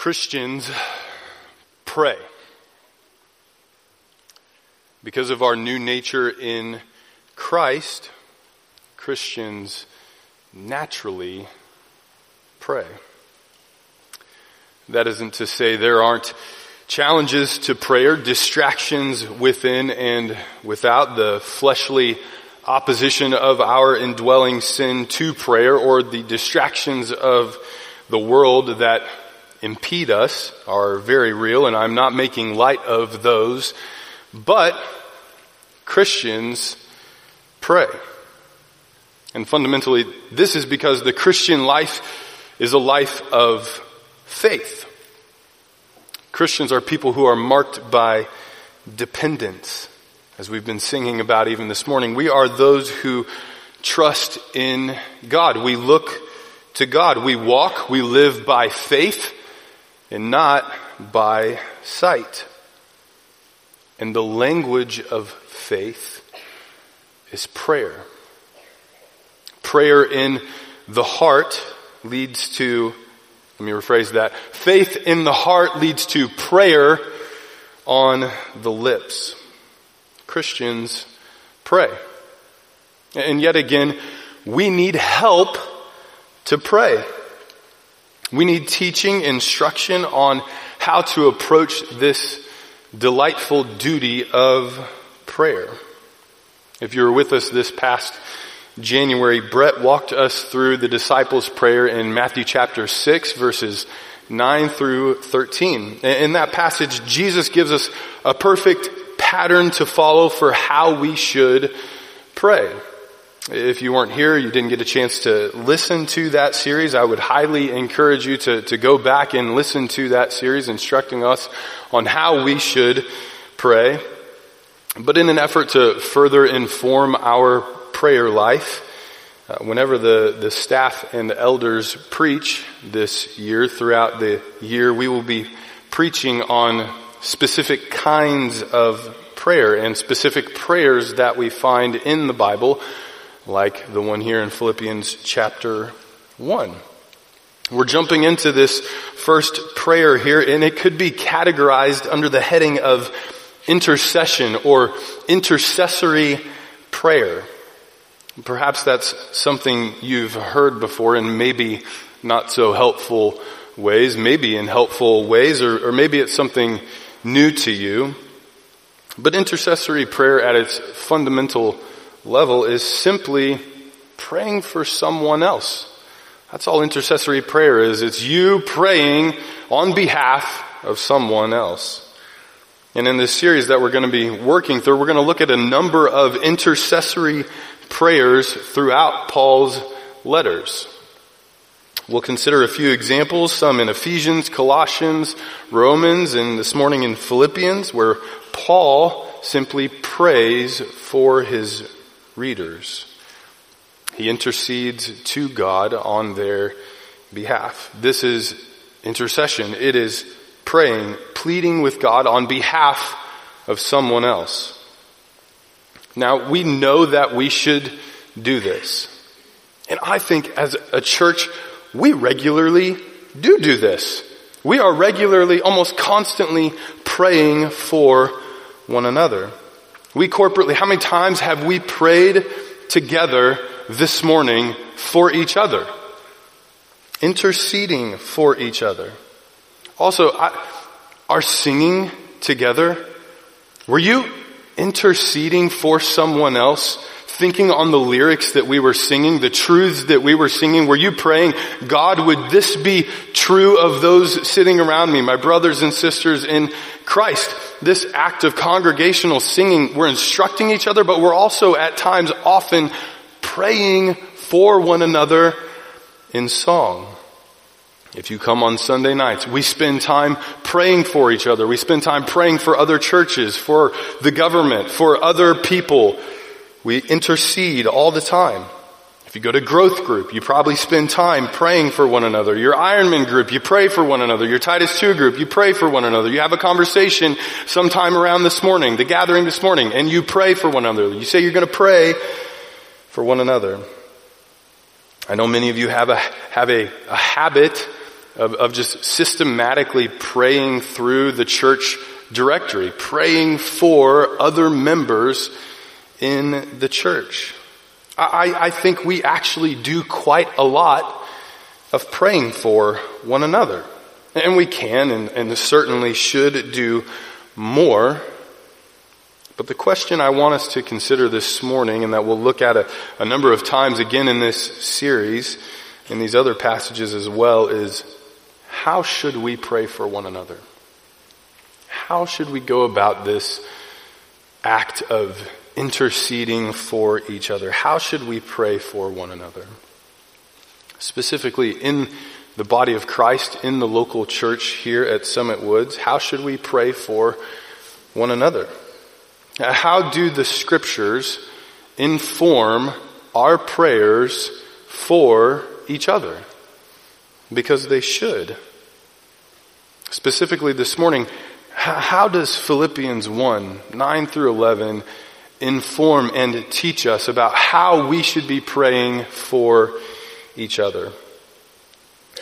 Christians pray. Because of our new nature in Christ, Christians naturally pray. That isn't to say there aren't challenges to prayer, distractions within and without, the fleshly opposition of our indwelling sin to prayer, or the distractions of the world that impede us are very real, and I'm not making light of those. But Christians pray. And fundamentally, this is because the Christian life is a life of faith. Christians are people who are marked by dependence. As we've been singing about even this morning, we are those who trust in God. We look to God. We walk, we live by faith and not by sight. And the language of faith is prayer. Prayer in the heart leads to, let me rephrase that, faith in the heart leads to prayer on the lips. Christians pray. And yet again, we need help to pray. We need teaching, instruction on how to approach this delightful duty of prayer. If you were with us this past January, Brett walked us through the disciples' prayer in Matthew chapter 6 verses 9 through 13. In that passage, Jesus gives us a perfect pattern to follow for how we should pray. If you weren't here, you didn't get a chance to listen to that series, I would highly encourage you to, to go back and listen to that series instructing us on how we should pray. But in an effort to further inform our prayer life, uh, whenever the, the staff and the elders preach this year, throughout the year, we will be preaching on specific kinds of prayer and specific prayers that we find in the Bible like the one here in Philippians chapter 1. We're jumping into this first prayer here, and it could be categorized under the heading of intercession or intercessory prayer. Perhaps that's something you've heard before in maybe not so helpful ways, maybe in helpful ways, or, or maybe it's something new to you. But intercessory prayer at its fundamental level is simply praying for someone else. That's all intercessory prayer is. It's you praying on behalf of someone else. And in this series that we're going to be working through, we're going to look at a number of intercessory prayers throughout Paul's letters. We'll consider a few examples, some in Ephesians, Colossians, Romans, and this morning in Philippians, where Paul simply prays for his readers. He intercedes to God on their behalf. This is intercession. It is praying, pleading with God on behalf of someone else. Now, we know that we should do this. And I think as a church, we regularly do do this. We are regularly, almost constantly praying for one another. We corporately, how many times have we prayed together this morning for each other? Interceding for each other. Also, I, our singing together, were you interceding for someone else? Thinking on the lyrics that we were singing, the truths that we were singing, were you praying, God, would this be true of those sitting around me, my brothers and sisters in Christ? this act of congregational singing, we're instructing each other, but we're also at times often praying for one another in song. If you come on Sunday nights, we spend time praying for each other. We spend time praying for other churches, for the government, for other people. We intercede all the time. If you go to growth group, you probably spend time praying for one another. Your Ironman group, you pray for one another. Your Titus 2 group, you pray for one another. You have a conversation sometime around this morning, the gathering this morning, and you pray for one another. You say you're going to pray for one another. I know many of you have a, have a, a habit of, of just systematically praying through the church directory, praying for other members in the church. I, I think we actually do quite a lot of praying for one another. And we can and, and certainly should do more. But the question I want us to consider this morning, and that we'll look at a, a number of times again in this series, in these other passages as well, is how should we pray for one another? How should we go about this act of interceding for each other? How should we pray for one another? Specifically in the body of Christ, in the local church here at Summit Woods, how should we pray for one another? How do the scriptures inform our prayers for each other? Because they should. Specifically this morning, how does Philippians 1, 9 through 11 inform and teach us about how we should be praying for each other?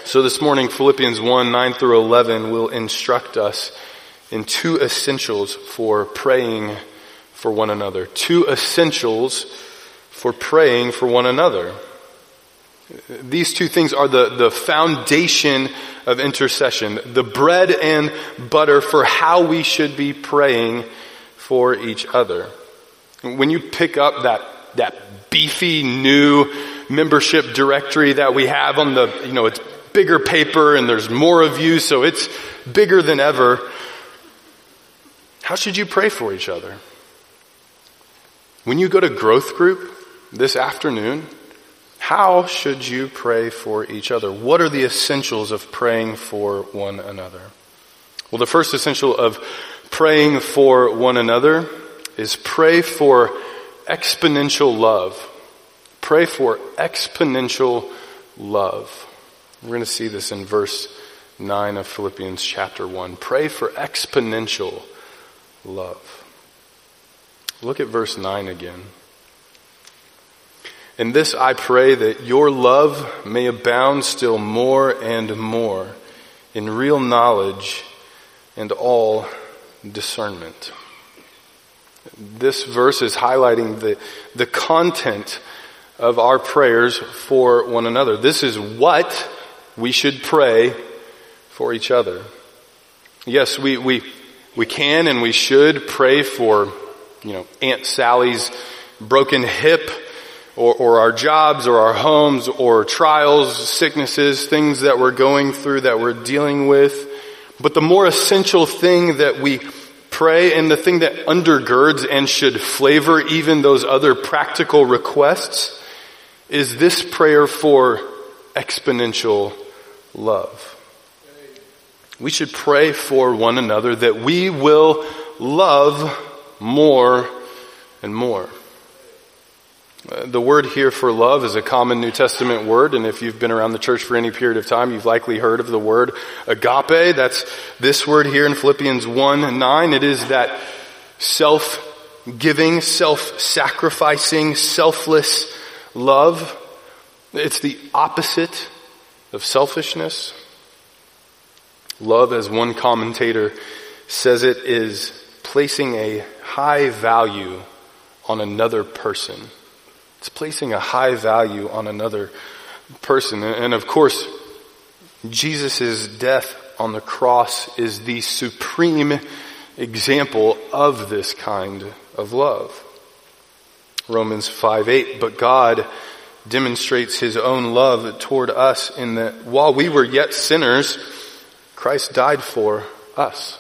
So this morning, Philippians 1, 9 through 11 will instruct us in two essentials for praying for one another. Two essentials for praying for one another. These two things are the, the foundation of intercession, the bread and butter for how we should be praying for each other. When you pick up that, that beefy new membership directory that we have on the, you know, it's bigger paper and there's more of you, so it's bigger than ever. How should you pray for each other? When you go to growth group this afternoon, how should you pray for each other? What are the essentials of praying for one another? Well, the first essential of praying for one another is pray for exponential love. Pray for exponential love. We're going to see this in verse 9 of Philippians chapter 1. Pray for exponential love. Look at verse 9 again. In this I pray that your love may abound still more and more in real knowledge and all discernment. This verse is highlighting the, the content of our prayers for one another. This is what we should pray for each other. Yes, we, we, we can and we should pray for, you know, Aunt Sally's broken hip or, or our jobs or our homes or trials, sicknesses, things that we're going through that we're dealing with. But the more essential thing that we pray and the thing that undergirds and should flavor even those other practical requests is this prayer for exponential love. We should pray for one another that we will love more and more. The word here for love is a common New Testament word, and if you've been around the church for any period of time, you've likely heard of the word agape. That's this word here in Philippians 1 9. It is that self-giving, self-sacrificing, selfless love. It's the opposite of selfishness. Love, as one commentator says it, is placing a high value on another person. It's placing a high value on another person. And of course, Jesus' death on the cross is the supreme example of this kind of love. Romans 5 8, but God demonstrates his own love toward us in that while we were yet sinners, Christ died for us.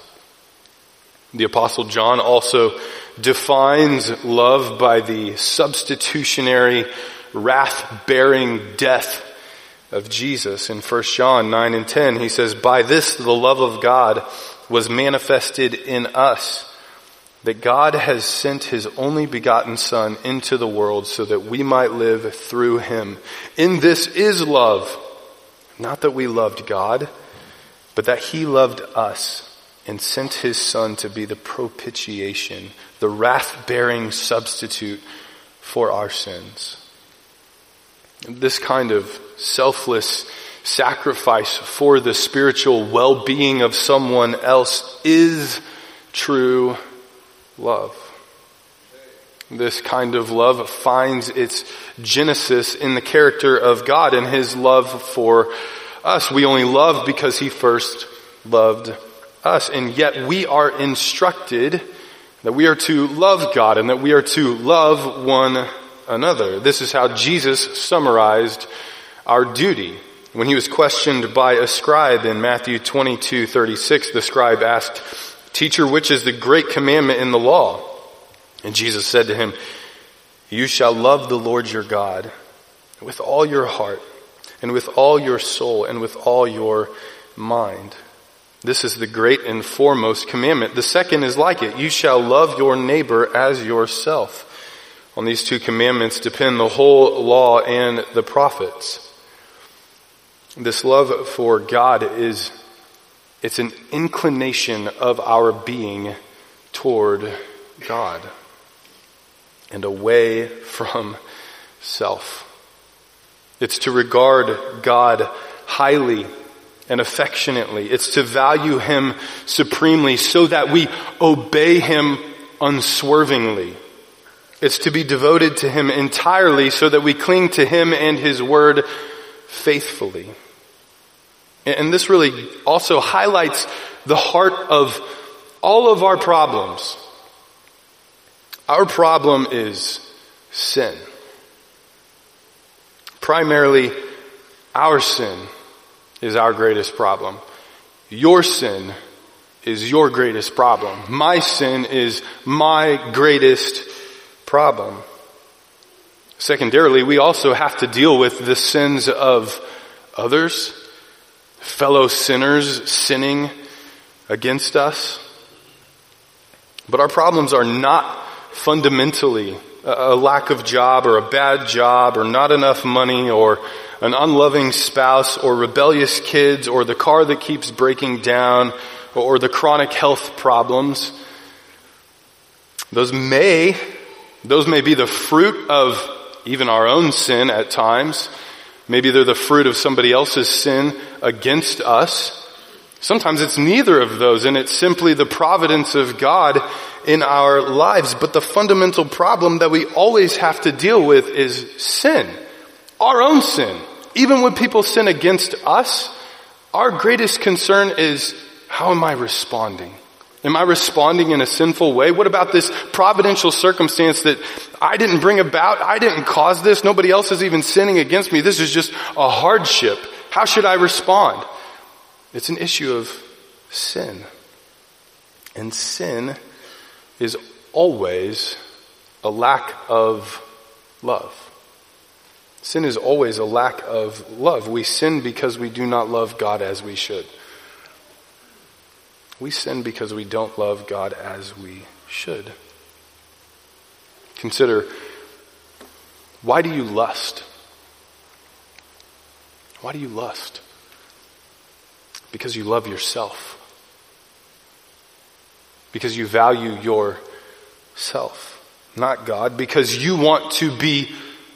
The apostle John also defines love by the substitutionary wrath bearing death of Jesus. In 1 John 9 and 10, he says, By this the love of God was manifested in us, that God has sent his only begotten Son into the world so that we might live through him. In this is love, not that we loved God, but that he loved us and sent his son to be the propitiation, the wrath bearing substitute for our sins. This kind of selfless sacrifice for the spiritual well-being of someone else is true love. This kind of love finds its genesis in the character of God and His love for us. We only love because He first loved us. And yet we are instructed that we are to love God and that we are to love one another. This is how Jesus summarized our duty. When he was questioned by a scribe in Matthew 22, 36, the scribe asked, Teacher, which is the great commandment in the law? And Jesus said to him, You shall love the Lord your God with all your heart and with all your soul and with all your mind. This is the great and foremost commandment. The second is like it. You shall love your neighbor as yourself. On these two commandments depend the whole law and the prophets. This love for God is, it's an inclination of our being toward God and away from self. It's to regard God highly and affectionately. It's to value Him supremely so that we obey Him unswervingly. It's to be devoted to Him entirely so that we cling to Him and His Word faithfully. And this really also highlights the heart of all of our problems. Our problem is sin. Primarily, our sin is our greatest problem. Your sin is your greatest problem. My sin is my greatest problem. Secondarily, we also have to deal with the sins of others, fellow sinners sinning against us. But our problems are not fundamentally a lack of job or a bad job or not enough money or an unloving spouse or rebellious kids or the car that keeps breaking down or the chronic health problems. Those may, those may be the fruit of even our own sin at times. Maybe they're the fruit of somebody else's sin against us. Sometimes it's neither of those and it's simply the providence of God in our lives. But the fundamental problem that we always have to deal with is sin. Our own sin. Even when people sin against us, our greatest concern is how am I responding? Am I responding in a sinful way? What about this providential circumstance that I didn't bring about? I didn't cause this. Nobody else is even sinning against me. This is just a hardship. How should I respond? It's an issue of sin. And sin is always a lack of love. Sin is always a lack of love. We sin because we do not love God as we should. We sin because we don't love God as we should. Consider why do you lust? Why do you lust? Because you love yourself. Because you value yourself, not God. Because you want to be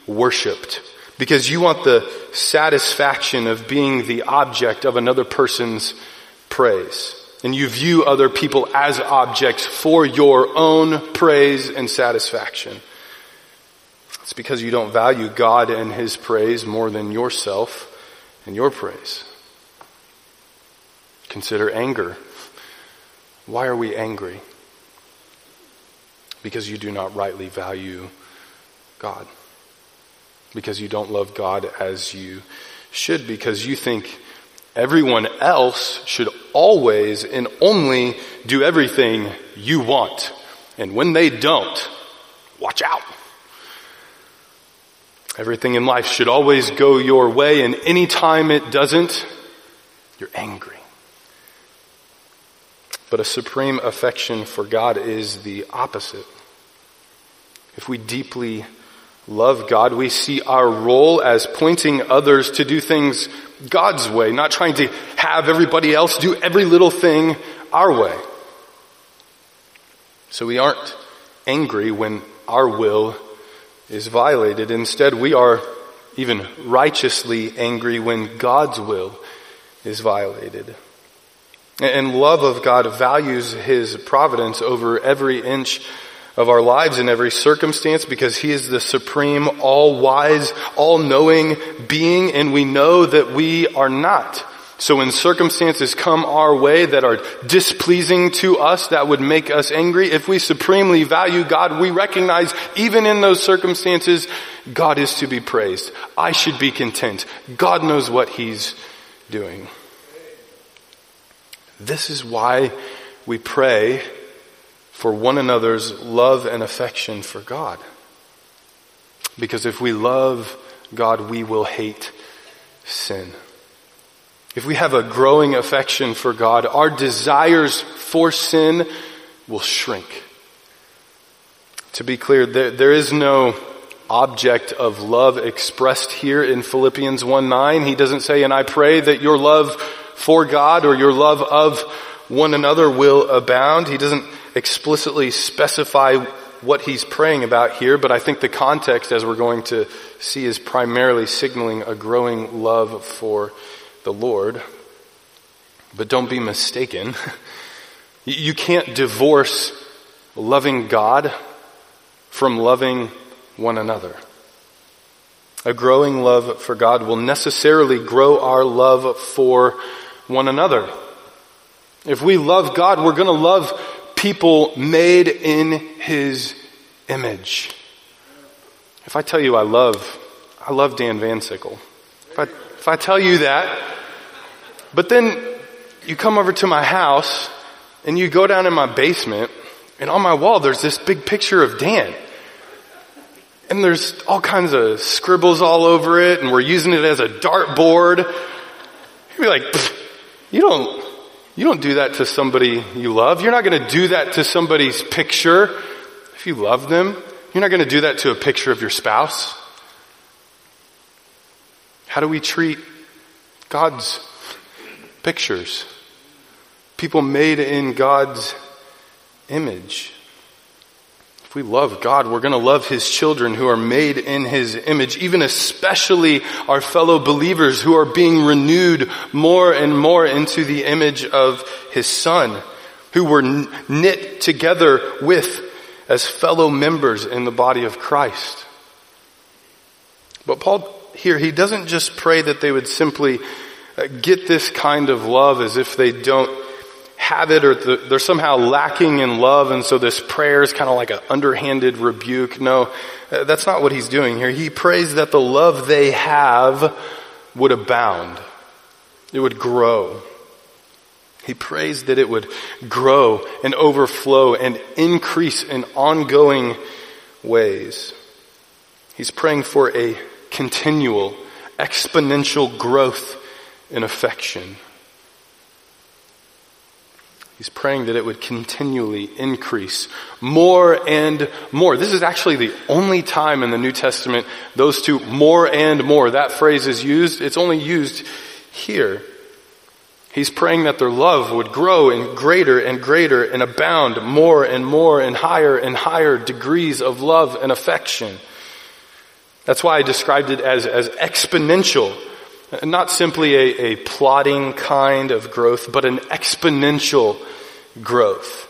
worshiped. Because you want the satisfaction of being the object of another person's praise. And you view other people as objects for your own praise and satisfaction. It's because you don't value God and His praise more than yourself and your praise. Consider anger. Why are we angry? Because you do not rightly value God. Because you don't love God as you should. Because you think everyone else should always and only do everything you want. And when they don't, watch out. Everything in life should always go your way, and anytime it doesn't, you're angry. But a supreme affection for God is the opposite. If we deeply love God, we see our role as pointing others to do things God's way, not trying to have everybody else do every little thing our way. So we aren't angry when our will is violated. Instead, we are even righteously angry when God's will is violated. And love of God values His providence over every inch of our lives in every circumstance because He is the supreme, all-wise, all-knowing being and we know that we are not. So when circumstances come our way that are displeasing to us, that would make us angry, if we supremely value God, we recognize even in those circumstances, God is to be praised. I should be content. God knows what He's doing. This is why we pray for one another's love and affection for God. Because if we love God, we will hate sin. If we have a growing affection for God, our desires for sin will shrink. To be clear, there, there is no object of love expressed here in Philippians 1 9. He doesn't say, and I pray that your love for God or your love of one another will abound. He doesn't explicitly specify what he's praying about here, but I think the context, as we're going to see, is primarily signaling a growing love for the Lord. But don't be mistaken. You can't divorce loving God from loving one another. A growing love for God will necessarily grow our love for one another. If we love God, we're going to love people made in His image. If I tell you I love, I love Dan Van Sickle. If I, if I tell you that, but then you come over to my house and you go down in my basement and on my wall there's this big picture of Dan. And there's all kinds of scribbles all over it and we're using it as a dartboard. You'd be like, you don't, you don't do that to somebody you love. You're not going to do that to somebody's picture. If you love them, you're not going to do that to a picture of your spouse. How do we treat God's pictures. People made in God's image. If we love God, we're going to love His children who are made in His image, even especially our fellow believers who are being renewed more and more into the image of His Son, who were knit together with as fellow members in the body of Christ. But Paul here, he doesn't just pray that they would simply uh, get this kind of love as if they don't have it or they're somehow lacking in love and so this prayer is kind of like an underhanded rebuke. No, uh, that's not what he's doing here. He prays that the love they have would abound. It would grow. He prays that it would grow and overflow and increase in ongoing ways. He's praying for a continual, exponential growth in affection. He's praying that it would continually increase more and more. This is actually the only time in the New Testament those two more and more, that phrase is used. It's only used here. He's praying that their love would grow in greater and greater and abound more and more and higher and higher degrees of love and affection. That's why I described it as, as exponential not simply a, a plodding kind of growth, but an exponential growth.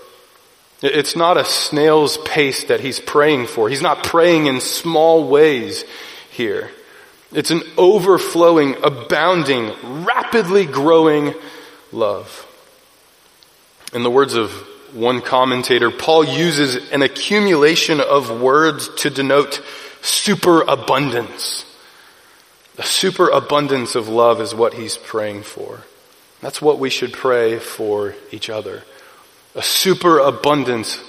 It's not a snail's pace that he's praying for. He's not praying in small ways here. It's an overflowing, abounding, rapidly growing love. In the words of one commentator, Paul uses an accumulation of words to denote superabundance. A superabundance of love is what he's praying for. That's what we should pray for each other. A superabundance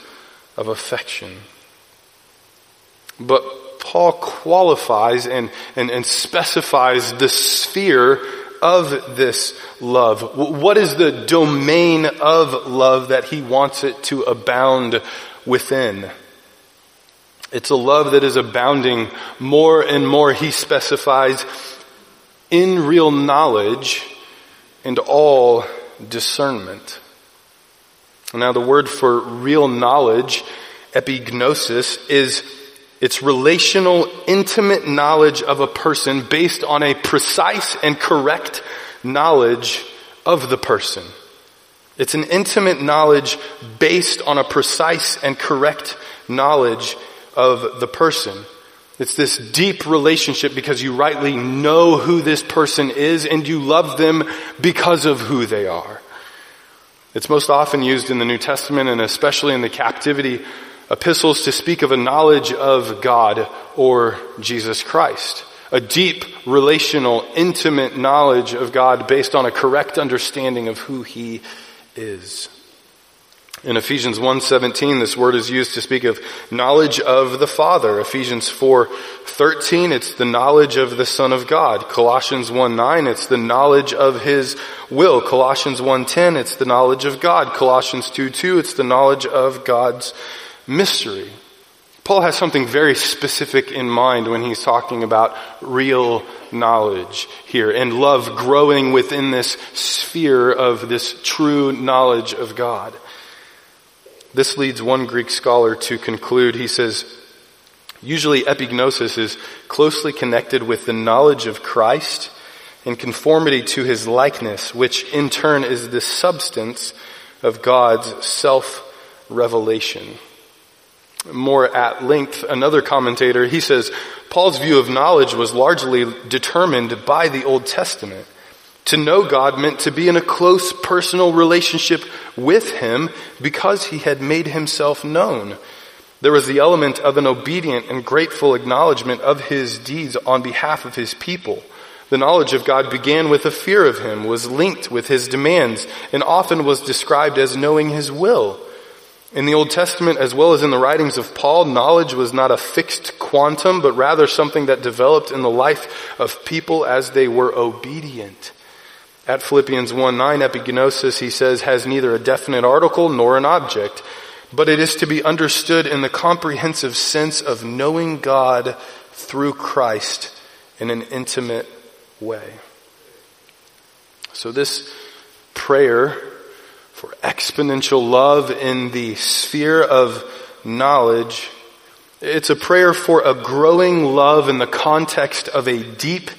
of affection. But Paul qualifies and, and, and specifies the sphere of this love. What is the domain of love that he wants it to abound within? It's a love that is abounding more and more, he specifies, in real knowledge and all discernment. Now the word for real knowledge, epignosis, is, It's relational, intimate knowledge of a person based on a precise and correct knowledge of the person. It's an intimate knowledge based on a precise and correct knowledge of the person. It's this deep relationship because you rightly know who this person is and you love them because of who they are. It's most often used in the New Testament and especially in the captivity epistles to speak of a knowledge of God or Jesus Christ. A deep, relational, intimate knowledge of God based on a correct understanding of who He is. In Ephesians 1:17 this word is used to speak of knowledge of the Father. Ephesians 4:13 it's the knowledge of the Son of God. Colossians 1:9 it's the knowledge of his will. Colossians 1:10 it's the knowledge of God. Colossians 2:2 it's the knowledge of God's mystery. Paul has something very specific in mind when he's talking about real knowledge here and love growing within this sphere of this true knowledge of God. This leads one Greek scholar to conclude, he says, usually epignosis is closely connected with the knowledge of Christ in conformity to his likeness, which in turn is the substance of God's self-revelation. More at length, another commentator, he says, Paul's view of knowledge was largely determined by the Old Testament. To know God meant to be in a close personal relationship with Him because He had made Himself known. There was the element of an obedient and grateful acknowledgement of His deeds on behalf of His people. The knowledge of God began with a fear of Him, was linked with His demands, and often was described as knowing His will. In the Old Testament, as well as in the writings of Paul, knowledge was not a fixed quantum, but rather something that developed in the life of people as they were obedient. At Philippians 1 9, epignosis, he says, has neither a definite article nor an object, but it is to be understood in the comprehensive sense of knowing God through Christ in an intimate way. So this prayer for exponential love in the sphere of knowledge, it's a prayer for a growing love in the context of a deep,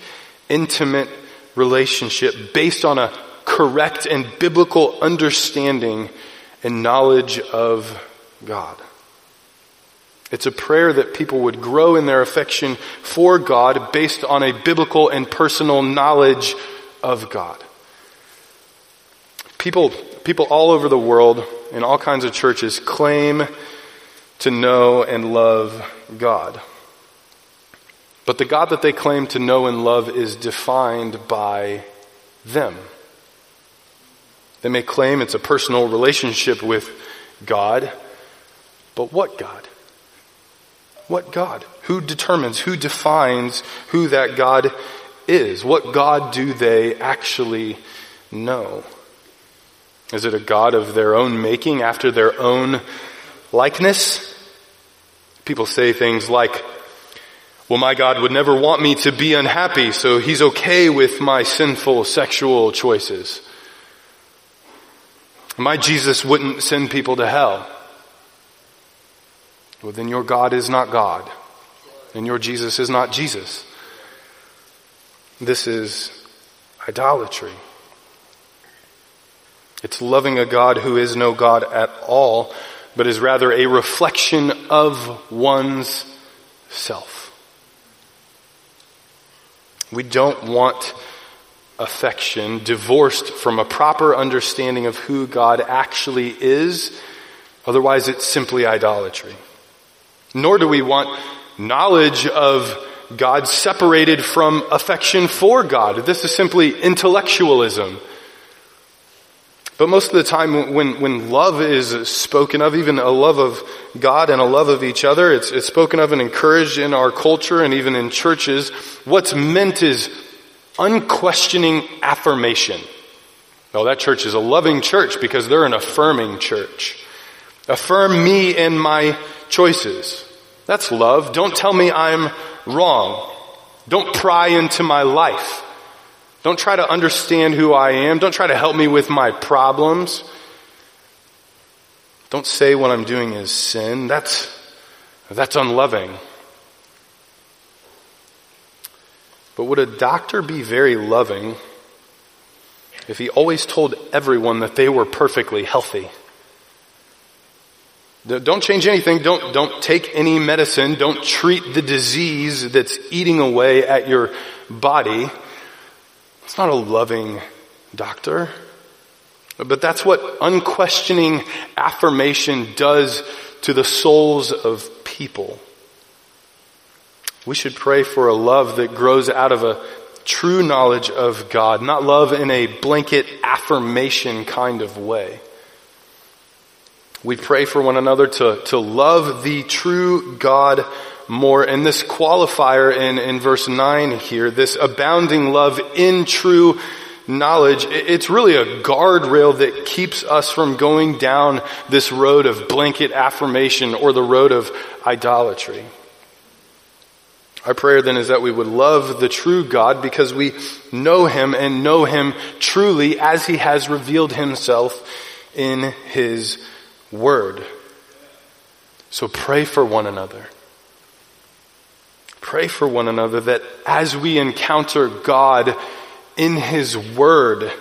intimate relationship based on a correct and biblical understanding and knowledge of God. It's a prayer that people would grow in their affection for God based on a biblical and personal knowledge of God. People, people all over the world in all kinds of churches claim to know and love God. But the God that they claim to know and love is defined by them. They may claim it's a personal relationship with God, but what God? What God? Who determines, who defines who that God is? What God do they actually know? Is it a God of their own making after their own likeness? People say things like, well, my God would never want me to be unhappy, so he's okay with my sinful sexual choices. My Jesus wouldn't send people to hell. Well, then your God is not God. And your Jesus is not Jesus. This is idolatry. It's loving a God who is no God at all, but is rather a reflection of one's self. We don't want affection divorced from a proper understanding of who God actually is. Otherwise, it's simply idolatry. Nor do we want knowledge of God separated from affection for God. This is simply intellectualism. But most of the time when, when love is spoken of, even a love of God and a love of each other, it's, it's spoken of and encouraged in our culture and even in churches, what's meant is unquestioning affirmation. Well, that church is a loving church because they're an affirming church. Affirm me in my choices. That's love. Don't tell me I'm wrong. Don't pry into my life. Don't try to understand who I am. Don't try to help me with my problems. Don't say what I'm doing is sin. That's, that's unloving. But would a doctor be very loving if he always told everyone that they were perfectly healthy? Don't change anything. Don't, don't take any medicine. Don't treat the disease that's eating away at your body. It's not a loving doctor. But that's what unquestioning affirmation does to the souls of people. We should pray for a love that grows out of a true knowledge of God, not love in a blanket affirmation kind of way. We pray for one another to, to love the true God more. And this qualifier in, in verse 9 here, this abounding love in true knowledge, it's really a guardrail that keeps us from going down this road of blanket affirmation or the road of idolatry. Our prayer then is that we would love the true God because we know Him and know Him truly as He has revealed Himself in His Word. So pray for one another. Pray for one another that as we encounter God in His Word,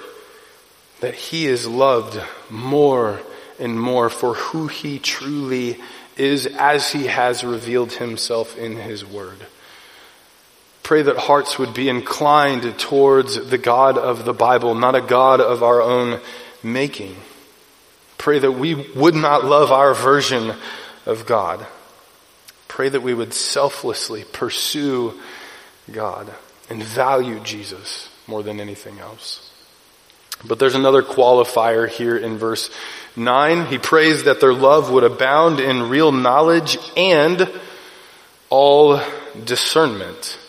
that He is loved more and more for who He truly is as He has revealed Himself in His Word. Pray that hearts would be inclined towards the God of the Bible, not a God of our own making. Pray that we would not love our version of God. Pray that we would selflessly pursue God and value Jesus more than anything else. But there's another qualifier here in verse 9. He prays that their love would abound in real knowledge and all discernment.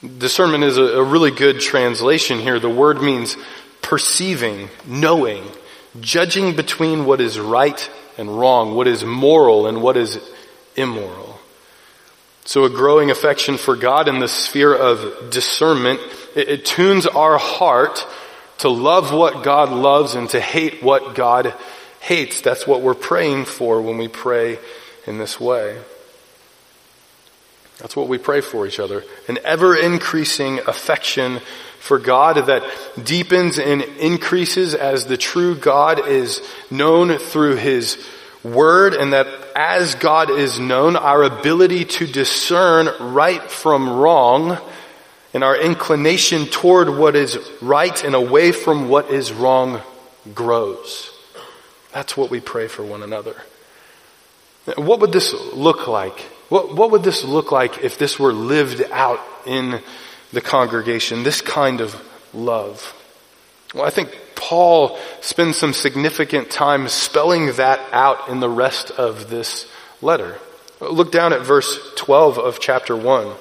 Discernment is a, a really good translation here. The word means perceiving, knowing, judging between what is right and wrong, what is moral and what is immoral. So a growing affection for God in the sphere of discernment, it, it tunes our heart to love what God loves and to hate what God hates. That's what we're praying for when we pray in this way. That's what we pray for each other. An ever increasing affection for God that deepens and increases as the true God is known through His Word and that as God is known, our ability to discern right from wrong and our inclination toward what is right and away from what is wrong grows. That's what we pray for one another. What would this look like what, what would this look like if this were lived out in the congregation? This kind of love. Well, I think Paul spends some significant time spelling that out in the rest of this letter. Look down at verse 12 of chapter 1.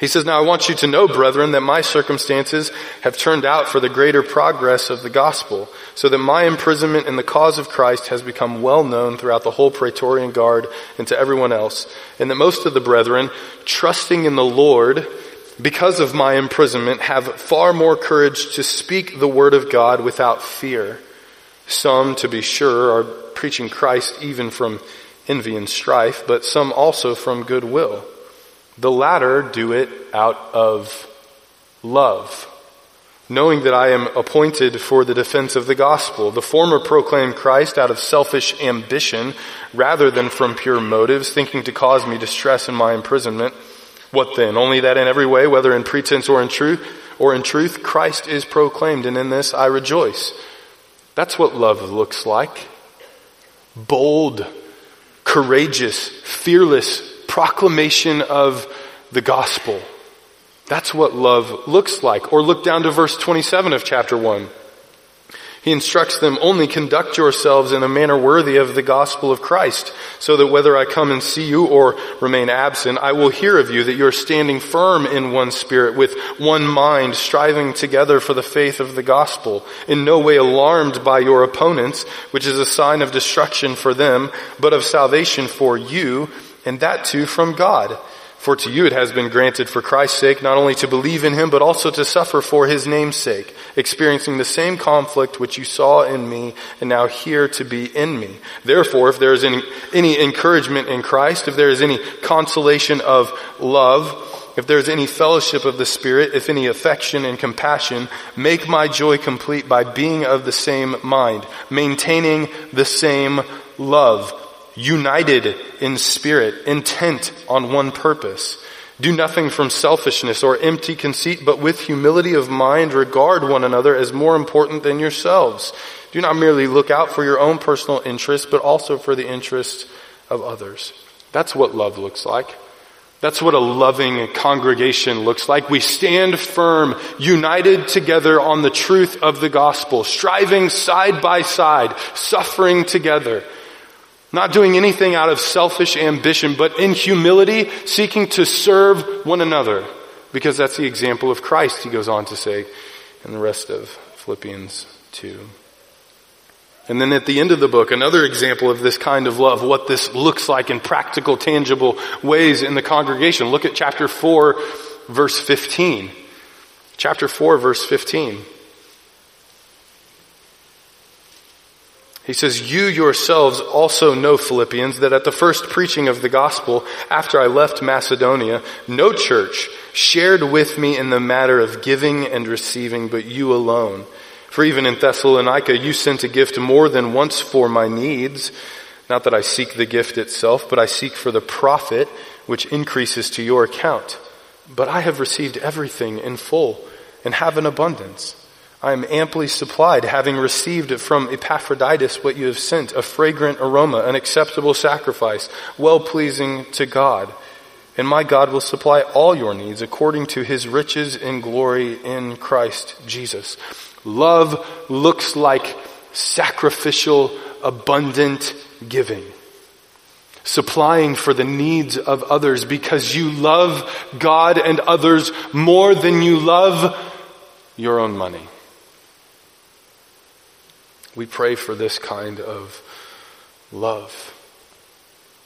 He says, Now I want you to know, brethren, that my circumstances have turned out for the greater progress of the gospel, so that my imprisonment in the cause of Christ has become well known throughout the whole Praetorian Guard and to everyone else, and that most of the brethren, trusting in the Lord, because of my imprisonment, have far more courage to speak the word of God without fear. Some, to be sure, are preaching Christ even from envy and strife, but some also from goodwill. The latter do it out of love, knowing that I am appointed for the defense of the gospel. The former proclaim Christ out of selfish ambition rather than from pure motives, thinking to cause me distress in my imprisonment. What then? Only that in every way, whether in pretense or in truth, or in truth, Christ is proclaimed, and in this I rejoice. That's what love looks like. Bold, courageous, fearless proclamation of the gospel. That's what love looks like. Or look down to verse 27 of chapter 1. He instructs them, only conduct yourselves in a manner worthy of the gospel of Christ, so that whether I come and see you or remain absent, I will hear of you that you're standing firm in one spirit, with one mind, striving together for the faith of the gospel, in no way alarmed by your opponents, which is a sign of destruction for them, but of salvation for you, and that too from God. For to you it has been granted for Christ's sake not only to believe in him, but also to suffer for his name's sake, experiencing the same conflict which you saw in me and now hear to be in me. Therefore, if there is any, any encouragement in Christ, if there is any consolation of love, if there's any fellowship of the Spirit, if any affection and compassion, make my joy complete by being of the same mind, maintaining the same love, united in spirit, intent on one purpose. Do nothing from selfishness or empty conceit, but with humility of mind regard one another as more important than yourselves. Do not merely look out for your own personal interests, but also for the interests of others. That's what love looks like. That's what a loving congregation looks like. We stand firm, united together on the truth of the gospel, striving side by side, suffering together. Not doing anything out of selfish ambition, but in humility, seeking to serve one another. Because that's the example of Christ, he goes on to say in the rest of Philippians 2. And then at the end of the book, another example of this kind of love, what this looks like in practical, tangible ways in the congregation. Look at chapter 4, verse 15. Chapter 4, verse 15. He says, You yourselves also know, Philippians, that at the first preaching of the gospel, after I left Macedonia, no church shared with me in the matter of giving and receiving, but you alone. For even in Thessalonica, you sent a gift more than once for my needs. Not that I seek the gift itself, but I seek for the profit which increases to your account. But I have received everything in full and have an abundance. I am amply supplied, having received from Epaphroditus what you have sent, a fragrant aroma, an acceptable sacrifice, well pleasing to God. And my God will supply all your needs according to his riches in glory in Christ Jesus. Love looks like sacrificial, abundant giving. Supplying for the needs of others because you love God and others more than you love your own money. We pray for this kind of love.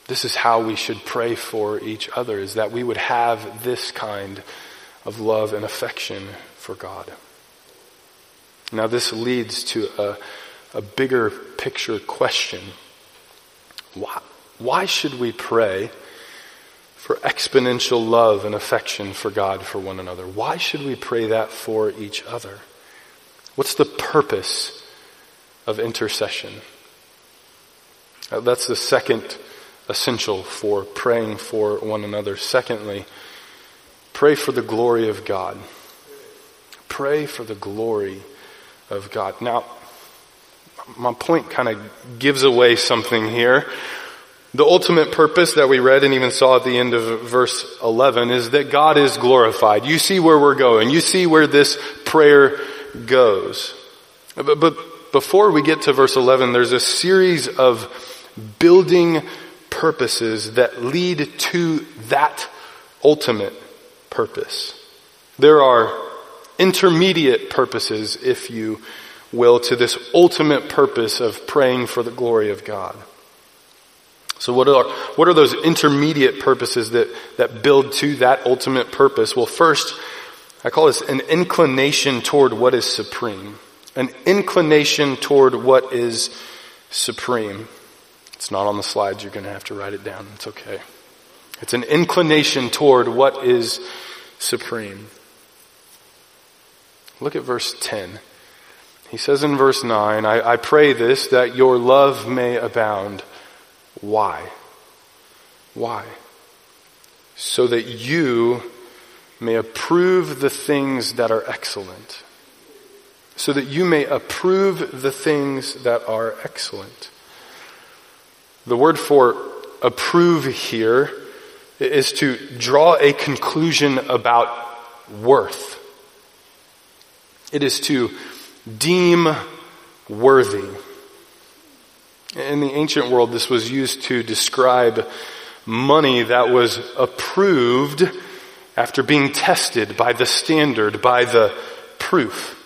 This is how we should pray for each other, is that we would have this kind of love and affection for God. Now, this leads to a, a bigger picture question. Why, why should we pray for exponential love and affection for God for one another? Why should we pray that for each other? What's the purpose of intercession? Uh, that's the second essential for praying for one another. Secondly, pray for the glory of God. Pray for the glory of God. Now, my point kind of gives away something here. The ultimate purpose that we read and even saw at the end of verse 11 is that God is glorified. You see where we're going. You see where this prayer goes. But, but before we get to verse 11, there's a series of building purposes that lead to that ultimate purpose. There are intermediate purposes, if you will, to this ultimate purpose of praying for the glory of God. So what are, what are those intermediate purposes that, that build to that ultimate purpose? Well, first, I call this an inclination toward what is supreme. An inclination toward what is supreme. It's not on the slides. You're going to have to write it down. It's okay. It's an inclination toward what is supreme. Look at verse 10. He says in verse 9, I, I pray this that your love may abound. Why? Why? So that you may approve the things that are excellent. So that you may approve the things that are excellent. The word for approve here is to draw a conclusion about worth. It is to deem worthy. In the ancient world, this was used to describe money that was approved after being tested by the standard, by the proof.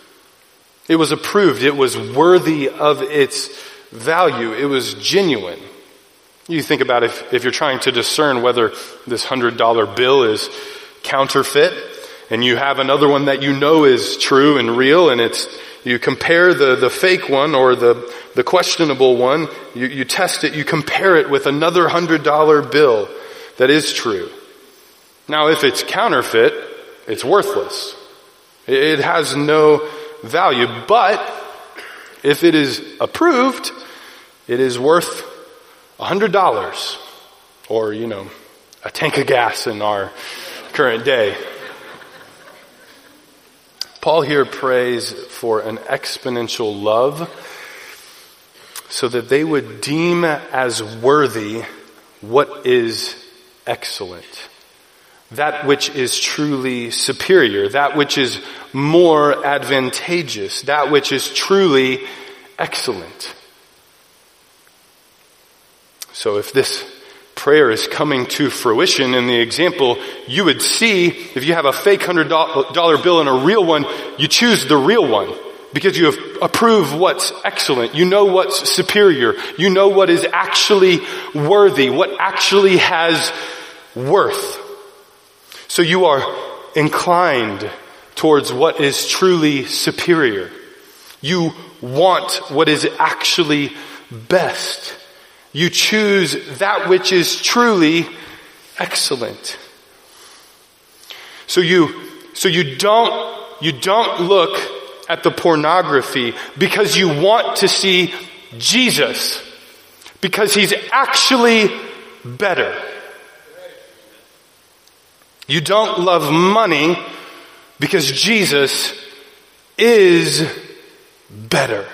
It was approved. It was worthy of its value. It was genuine. You think about if, if you're trying to discern whether this hundred dollar bill is counterfeit and you have another one that you know is true and real and it's you compare the, the fake one or the, the questionable one, you, you test it, you compare it with another hundred dollar bill that is true. Now, if it's counterfeit, it's worthless. It has no value. But if it is approved, it is worth $100 or, you know, a tank of gas in our current day. Paul here prays for an exponential love so that they would deem as worthy what is excellent, that which is truly superior, that which is more advantageous, that which is truly excellent. So if this prayer is coming to fruition in the example, you would see if you have a fake hundred dollar bill and a real one, you choose the real one because you have approved what's excellent. You know what's superior. You know what is actually worthy, what actually has worth. So you are inclined towards what is truly superior. You want what is actually best. You choose that which is truly excellent. So you, so you don't, you don't look at the pornography because you want to see Jesus. Because he's actually better. You don't love money because Jesus is better.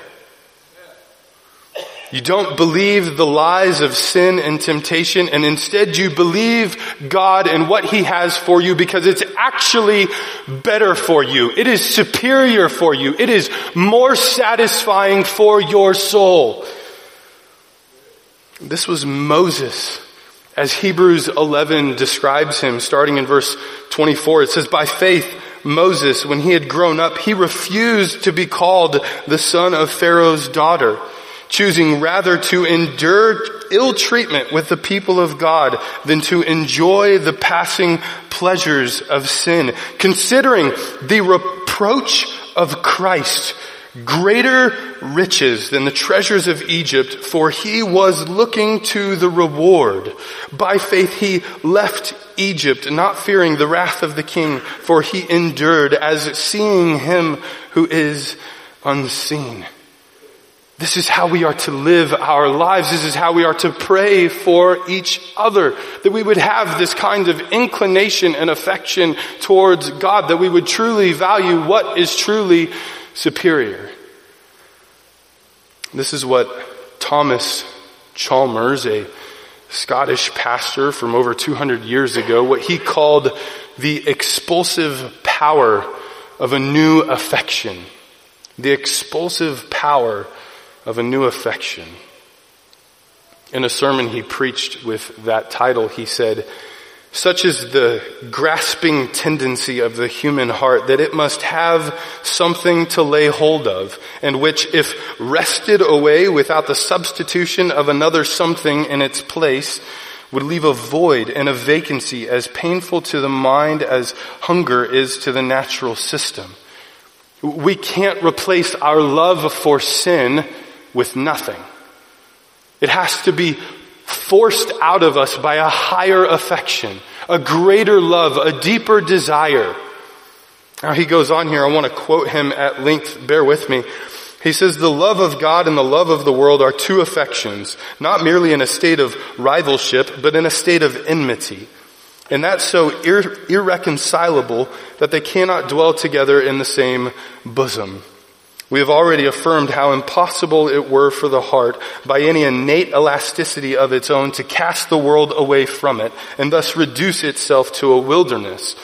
You don't believe the lies of sin and temptation and instead you believe God and what He has for you because it's actually better for you. It is superior for you. It is more satisfying for your soul. This was Moses as Hebrews 11 describes him starting in verse 24. It says, by faith, Moses, when he had grown up, he refused to be called the son of Pharaoh's daughter choosing rather to endure ill treatment with the people of God than to enjoy the passing pleasures of sin, considering the reproach of Christ greater riches than the treasures of Egypt, for he was looking to the reward. By faith he left Egypt, not fearing the wrath of the king, for he endured as seeing him who is unseen. This is how we are to live our lives. This is how we are to pray for each other. That we would have this kind of inclination and affection towards God. That we would truly value what is truly superior. This is what Thomas Chalmers, a Scottish pastor from over 200 years ago, what he called the expulsive power of a new affection. The expulsive power of a new affection. In a sermon he preached with that title, he said, such is the grasping tendency of the human heart that it must have something to lay hold of, and which, if wrested away without the substitution of another something in its place, would leave a void and a vacancy as painful to the mind as hunger is to the natural system. We can't replace our love for sin with nothing. It has to be forced out of us by a higher affection, a greater love, a deeper desire. Now he goes on here, I want to quote him at length, bear with me. He says, the love of God and the love of the world are two affections, not merely in a state of rivalship, but in a state of enmity. And that's so ir- irreconcilable that they cannot dwell together in the same bosom. We have already affirmed how impossible it were for the heart by any innate elasticity of its own to cast the world away from it and thus reduce itself to a wilderness.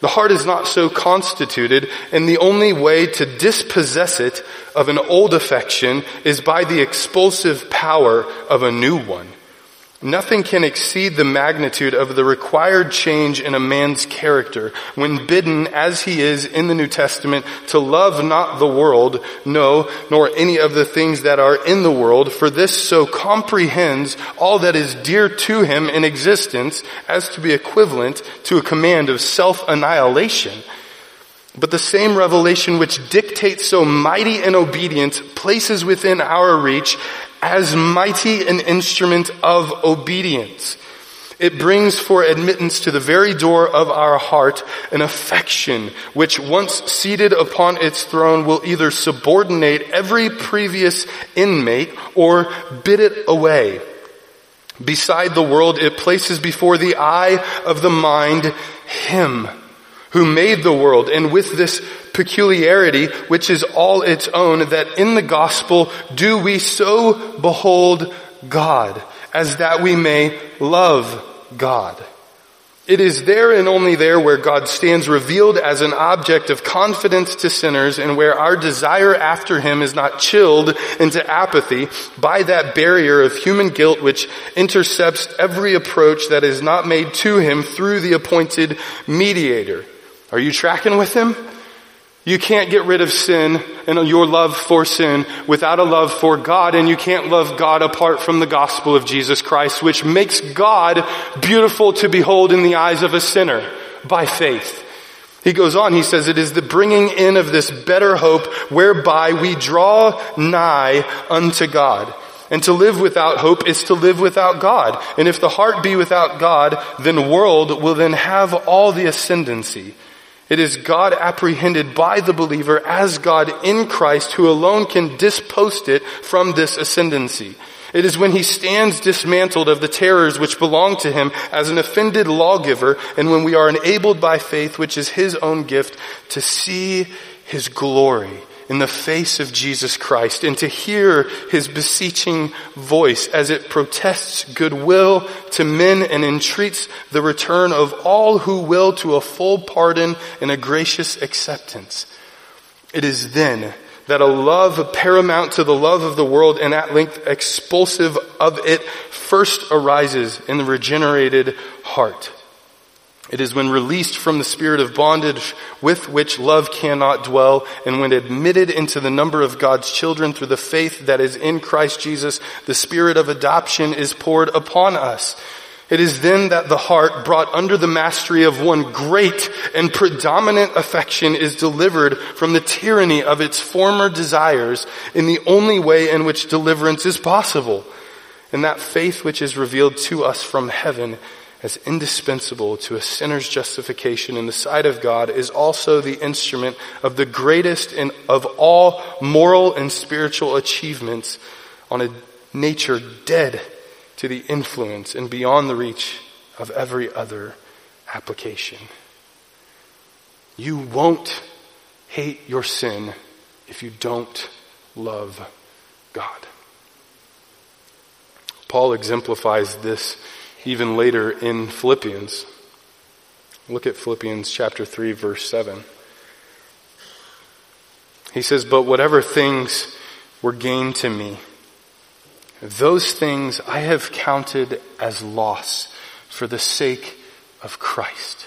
The heart is not so constituted and the only way to dispossess it of an old affection is by the expulsive power of a new one. Nothing can exceed the magnitude of the required change in a man's character when bidden, as he is in the New Testament, to love not the world, no, nor any of the things that are in the world, for this so comprehends all that is dear to him in existence as to be equivalent to a command of self-annihilation. But the same revelation which dictates so mighty an obedience places within our reach as mighty an instrument of obedience. It brings for admittance to the very door of our heart an affection which once seated upon its throne will either subordinate every previous inmate or bid it away. Beside the world, it places before the eye of the mind Him who made the world and with this peculiarity, which is all its own, that in the gospel do we so behold God as that we may love God. It is there and only there where God stands revealed as an object of confidence to sinners and where our desire after Him is not chilled into apathy by that barrier of human guilt which intercepts every approach that is not made to Him through the appointed mediator. Are you tracking with Him? You can't get rid of sin and your love for sin without a love for God, and you can't love God apart from the gospel of Jesus Christ, which makes God beautiful to behold in the eyes of a sinner by faith. He goes on, he says, it is the bringing in of this better hope whereby we draw nigh unto God. And to live without hope is to live without God. And if the heart be without God, then world will then have all the ascendancy. It is God apprehended by the believer as God in Christ who alone can dispost it from this ascendancy. It is when he stands dismantled of the terrors which belong to him as an offended lawgiver and when we are enabled by faith, which is his own gift, to see his glory in the face of Jesus Christ and to hear his beseeching voice as it protests goodwill to men and entreats the return of all who will to a full pardon and a gracious acceptance. It is then that a love paramount to the love of the world and at length expulsive of it first arises in the regenerated heart. It is when released from the spirit of bondage with which love cannot dwell and when admitted into the number of God's children through the faith that is in Christ Jesus, the spirit of adoption is poured upon us. It is then that the heart brought under the mastery of one great and predominant affection is delivered from the tyranny of its former desires in the only way in which deliverance is possible. And that faith which is revealed to us from heaven as indispensable to a sinner's justification in the sight of God is also the instrument of the greatest and of all moral and spiritual achievements on a nature dead to the influence and beyond the reach of every other application. You won't hate your sin if you don't love God. Paul exemplifies this even later in Philippians. Look at Philippians chapter 3 verse 7. He says, but whatever things were gained to me, those things I have counted as loss for the sake of Christ.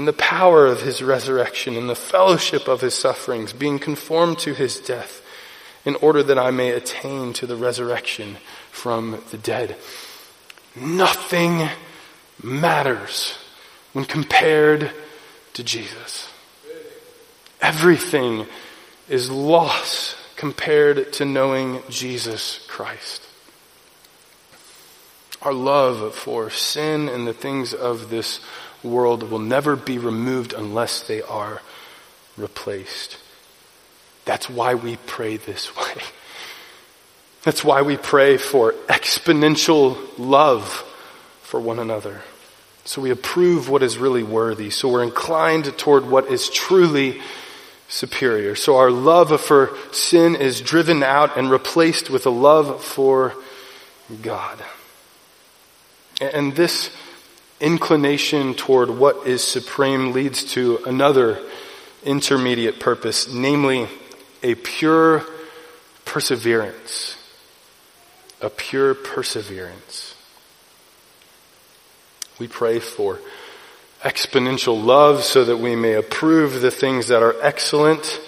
in the power of his resurrection, in the fellowship of his sufferings, being conformed to his death, in order that I may attain to the resurrection from the dead. Nothing matters when compared to Jesus. Everything is loss compared to knowing Jesus Christ. Our love for sin and the things of this world will never be removed unless they are replaced. That's why we pray this way. That's why we pray for exponential love for one another. So we approve what is really worthy. So we're inclined toward what is truly superior. So our love for sin is driven out and replaced with a love for God. And this inclination toward what is supreme leads to another intermediate purpose, namely a pure perseverance. A pure perseverance. We pray for exponential love so that we may approve the things that are excellent.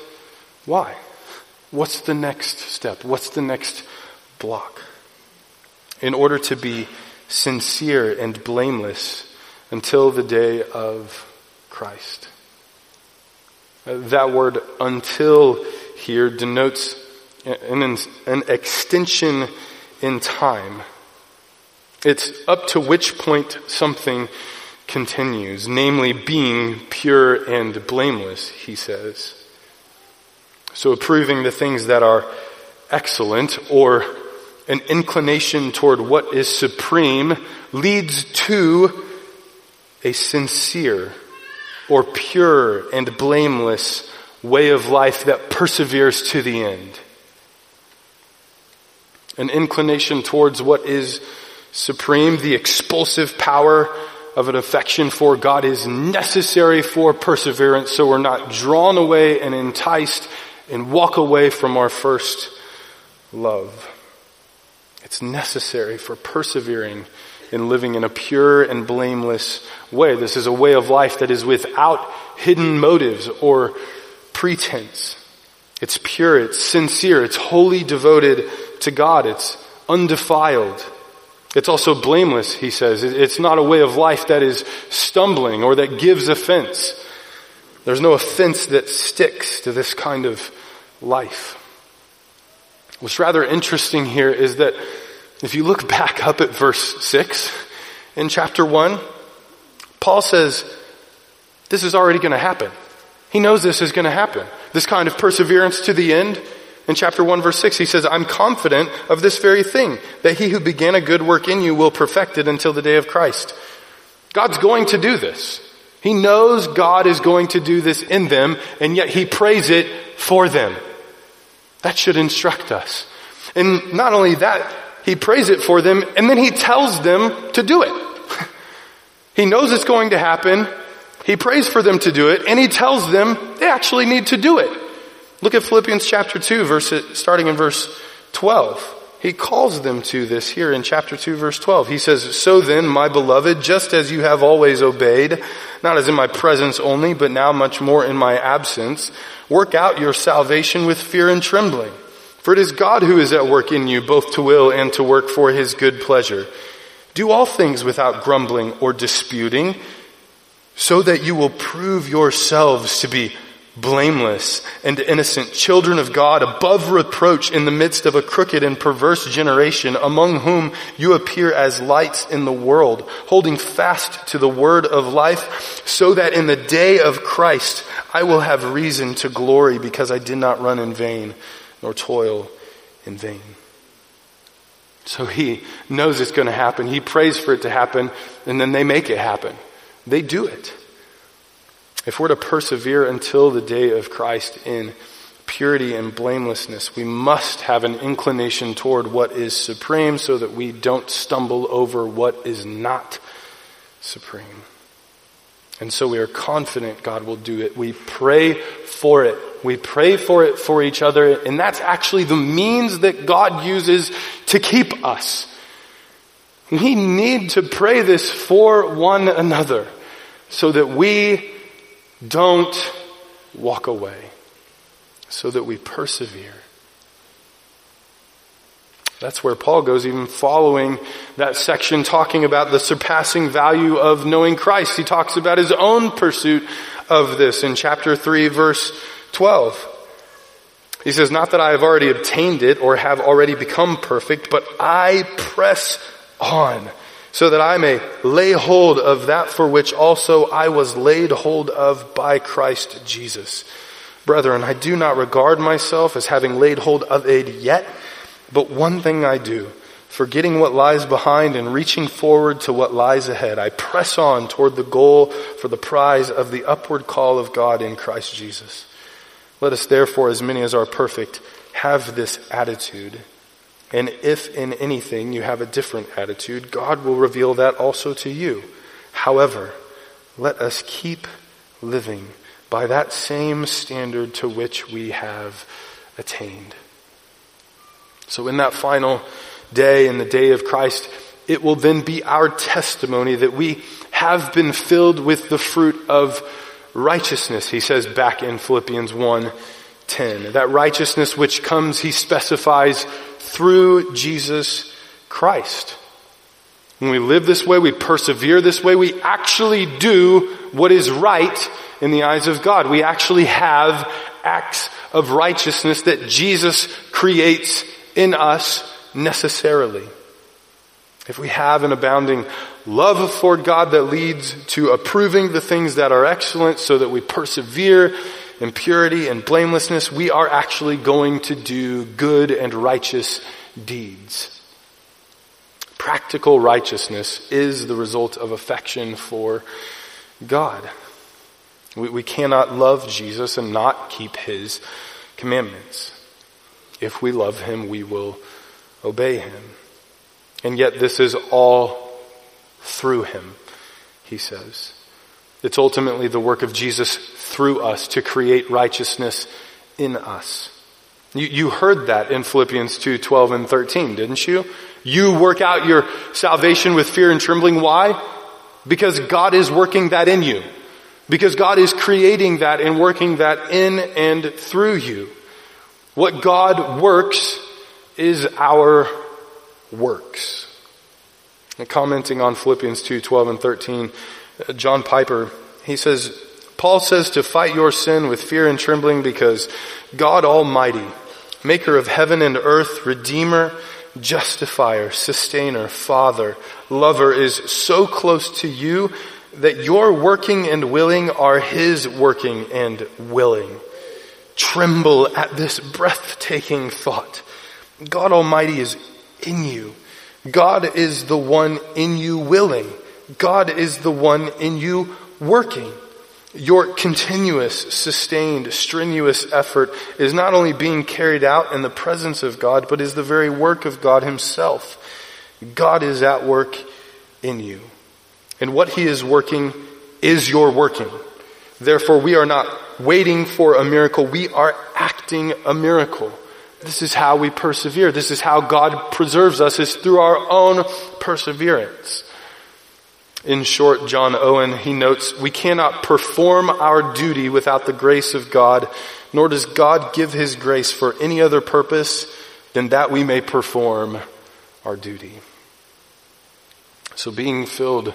Why? What's the next step? What's the next block? In order to be sincere and blameless until the day of Christ. Uh, that word until here denotes an, an extension in time. It's up to which point something continues, namely being pure and blameless, he says. So approving the things that are excellent or an inclination toward what is supreme leads to a sincere or pure and blameless way of life that perseveres to the end. An inclination towards what is supreme, the expulsive power of an affection for God is necessary for perseverance so we're not drawn away and enticed and walk away from our first love. It's necessary for persevering in living in a pure and blameless way. This is a way of life that is without hidden motives or pretense. It's pure, it's sincere, it's wholly devoted to God, it's undefiled. It's also blameless, he says. It's not a way of life that is stumbling or that gives offense. There's no offense that sticks to this kind of life. What's rather interesting here is that if you look back up at verse 6 in chapter 1, Paul says, this is already going to happen. He knows this is going to happen. This kind of perseverance to the end. In chapter 1 verse 6, he says, I'm confident of this very thing, that he who began a good work in you will perfect it until the day of Christ. God's going to do this. He knows God is going to do this in them, and yet he prays it for them. That should instruct us. And not only that, he prays it for them, and then he tells them to do it. he knows it's going to happen. He prays for them to do it, and he tells them they actually need to do it. Look at Philippians chapter 2, verse, starting in verse 12. He calls them to this here in chapter 2 verse 12. He says, So then, my beloved, just as you have always obeyed, not as in my presence only, but now much more in my absence, work out your salvation with fear and trembling. For it is God who is at work in you, both to will and to work for his good pleasure. Do all things without grumbling or disputing, so that you will prove yourselves to be blameless and innocent, children of God, above reproach in the midst of a crooked and perverse generation, among whom you appear as lights in the world, holding fast to the word of life, so that in the day of Christ I will have reason to glory because I did not run in vain nor toil in vain. So he knows it's going to happen. He prays for it to happen and then they make it happen. They do it. If we're to persevere until the day of Christ in purity and blamelessness, we must have an inclination toward what is supreme so that we don't stumble over what is not supreme. And so we are confident God will do it. We pray for it. We pray for it for each other. And that's actually the means that God uses to keep us. We need to pray this for one another so that we don't walk away so that we persevere. That's where Paul goes, even following that section talking about the surpassing value of knowing Christ. He talks about his own pursuit of this in chapter 3 verse 12. He says, not that I have already obtained it or have already become perfect, but I press on so that I may lay hold of that for which also I was laid hold of by Christ Jesus. Brethren, I do not regard myself as having laid hold of it yet, but one thing I do, forgetting what lies behind and reaching forward to what lies ahead, I press on toward the goal for the prize of the upward call of God in Christ Jesus. Let us therefore, as many as are perfect, have this attitude. And if in anything you have a different attitude, God will reveal that also to you. However, let us keep living by that same standard to which we have attained. So in that final day, in the day of Christ, it will then be our testimony that we have been filled with the fruit of righteousness, he says back in Philippians 1 10. That righteousness which comes, he specifies, through Jesus Christ. When we live this way, we persevere this way, we actually do what is right in the eyes of God. We actually have acts of righteousness that Jesus creates in us necessarily. If we have an abounding love for God that leads to approving the things that are excellent so that we persevere in purity and blamelessness, we are actually going to do good and righteous deeds. Practical righteousness is the result of affection for God. We, we cannot love Jesus and not keep his commandments. If we love him, we will obey him. And yet this is all through him, he says. It's ultimately the work of Jesus through us to create righteousness in us. You, you heard that in Philippians 2, 12 and 13, didn't you? You work out your salvation with fear and trembling. Why? Because God is working that in you. Because God is creating that and working that in and through you. What God works is our works. And commenting on Philippians 2, 12 and 13, uh, John Piper, he says, Paul says to fight your sin with fear and trembling because God Almighty, maker of heaven and earth, redeemer, justifier, sustainer, father, lover is so close to you that your working and willing are his working and willing. Tremble at this breathtaking thought. God Almighty is in you. God is the one in you willing. God is the one in you working. Your continuous, sustained, strenuous effort is not only being carried out in the presence of God, but is the very work of God himself. God is at work in you. And what he is working is your working. Therefore, we are not waiting for a miracle. We are acting a miracle. This is how we persevere. This is how God preserves us is through our own perseverance. In short, John Owen, he notes, we cannot perform our duty without the grace of God, nor does God give his grace for any other purpose than that we may perform our duty. So being filled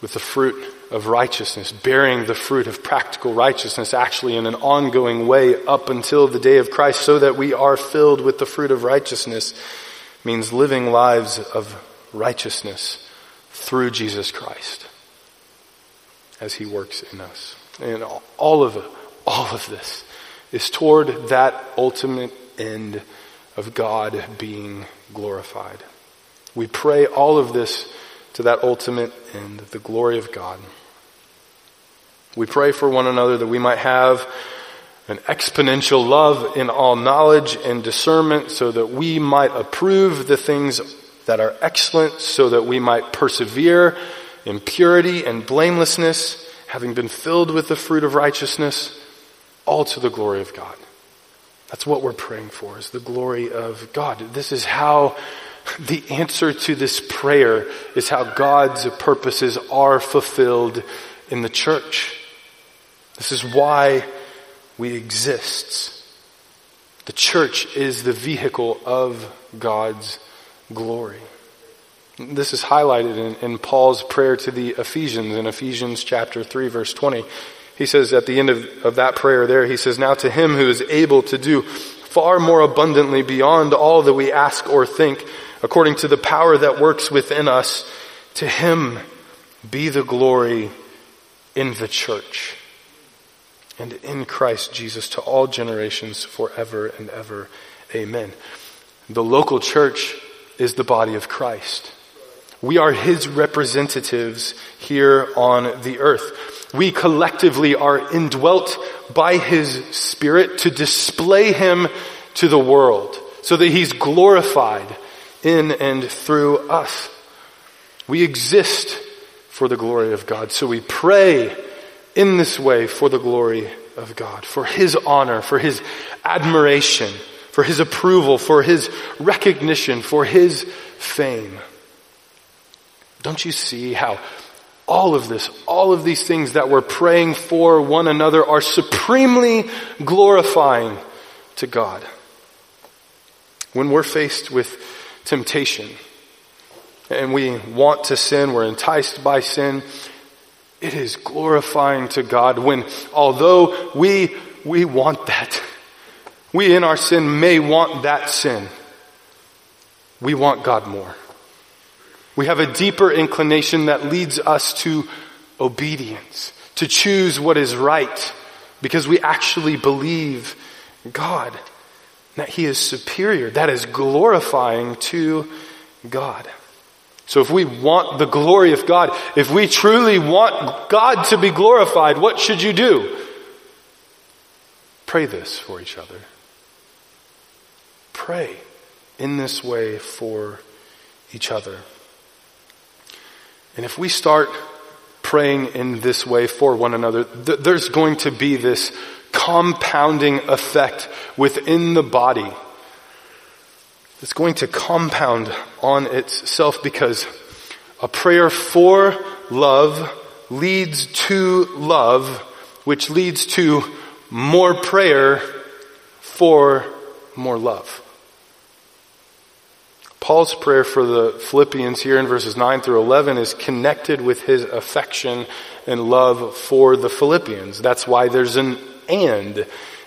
with the fruit of righteousness, bearing the fruit of practical righteousness actually in an ongoing way up until the day of Christ so that we are filled with the fruit of righteousness means living lives of righteousness through Jesus Christ as he works in us. And all of all of this is toward that ultimate end of God being glorified. We pray all of this to that ultimate end, the glory of God. We pray for one another that we might have an exponential love in all knowledge and discernment so that we might approve the things that are excellent so that we might persevere in purity and blamelessness, having been filled with the fruit of righteousness, all to the glory of God. That's what we're praying for, is the glory of God. This is how the answer to this prayer is how God's purposes are fulfilled in the church. This is why we exist. The church is the vehicle of God's glory. This is highlighted in, in, Paul's prayer to the Ephesians in Ephesians chapter 3 verse 20. He says at the end of, of that prayer there, he says, Now to him who is able to do far more abundantly beyond all that we ask or think, according to the power that works within us, to him be the glory in the church and in Christ Jesus to all generations forever and ever. Amen. The local church is the body of Christ. We are His representatives here on the earth. We collectively are indwelt by His Spirit to display Him to the world so that He's glorified in and through us. We exist for the glory of God. So we pray in this way for the glory of God, for His honor, for His admiration, for His approval, for His recognition, for His fame. Don't you see how all of this, all of these things that we're praying for one another are supremely glorifying to God? When we're faced with temptation and we want to sin, we're enticed by sin, it is glorifying to God when although we, we want that, we in our sin may want that sin, we want God more. We have a deeper inclination that leads us to obedience, to choose what is right, because we actually believe God, that He is superior. That is glorifying to God. So if we want the glory of God, if we truly want God to be glorified, what should you do? Pray this for each other. Pray in this way for each other. And if we start praying in this way for one another, th- there's going to be this compounding effect within the body. It's going to compound on itself because a prayer for love leads to love, which leads to more prayer for more love. Paul's prayer for the Philippians here in verses 9 through 11 is connected with his affection and love for the Philippians. That's why there's an and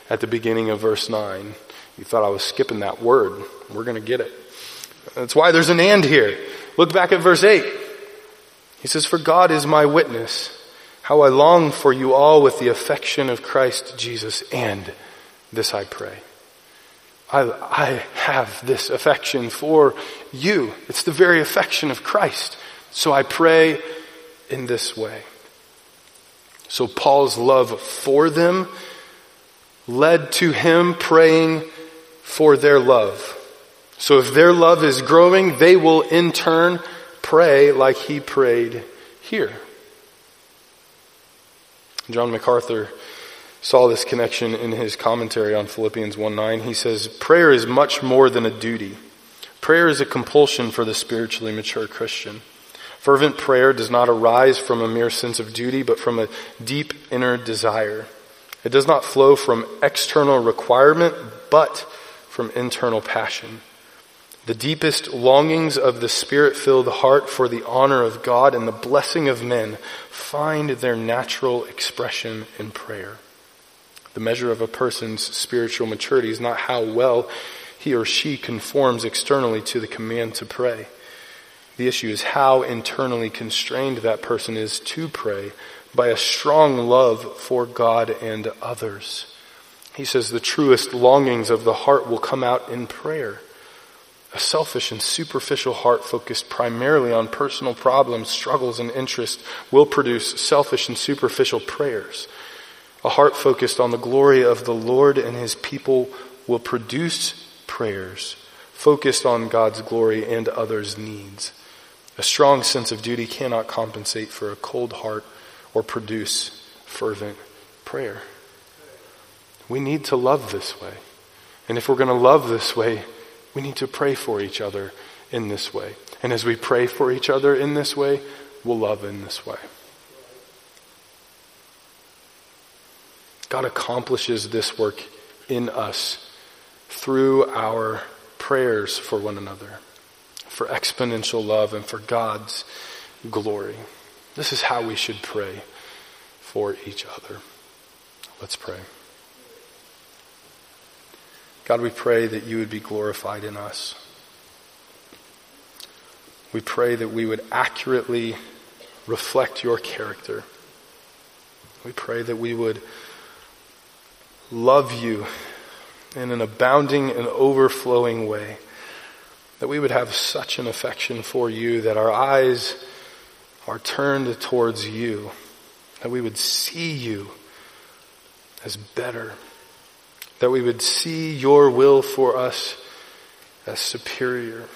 at the beginning of verse 9. You thought I was skipping that word. We're going to get it. That's why there's an and here. Look back at verse 8. He says, For God is my witness, how I long for you all with the affection of Christ Jesus, and this I pray I, I have this affection for you. It's the very affection of Christ. So I pray in this way. So Paul's love for them led to him praying for their love. So if their love is growing, they will in turn pray like he prayed here. John MacArthur saw this connection in his commentary on Philippians 1 9. He says, Prayer is much more than a duty. Prayer is a compulsion for the spiritually mature Christian. Fervent prayer does not arise from a mere sense of duty, but from a deep inner desire. It does not flow from external requirement, but from internal passion. The deepest longings of the spirit filled heart for the honor of God and the blessing of men find their natural expression in prayer. The measure of a person's spiritual maturity is not how well he or she conforms externally to the command to pray. The issue is how internally constrained that person is to pray by a strong love for God and others. He says the truest longings of the heart will come out in prayer. A selfish and superficial heart focused primarily on personal problems, struggles, and interests will produce selfish and superficial prayers. A heart focused on the glory of the Lord and his people will produce prayers focused on God's glory and others' needs. A strong sense of duty cannot compensate for a cold heart or produce fervent prayer. We need to love this way. And if we're going to love this way, we need to pray for each other in this way. And as we pray for each other in this way, we'll love in this way. God accomplishes this work in us through our prayers for one another, for exponential love and for God's glory. This is how we should pray for each other. Let's pray. God, we pray that you would be glorified in us. We pray that we would accurately reflect your character. We pray that we would love you in an abounding and overflowing way. That we would have such an affection for you that our eyes are turned towards you. That we would see you as better. That we would see your will for us as superior.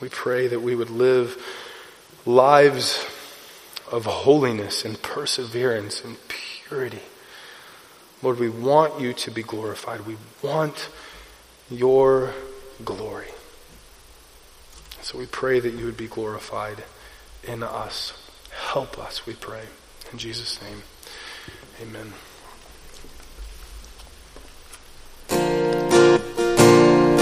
We pray that we would live lives of holiness and perseverance and purity Lord, we want you to be glorified. We want your glory. So we pray that you would be glorified in us. Help us, we pray. In Jesus' name, amen.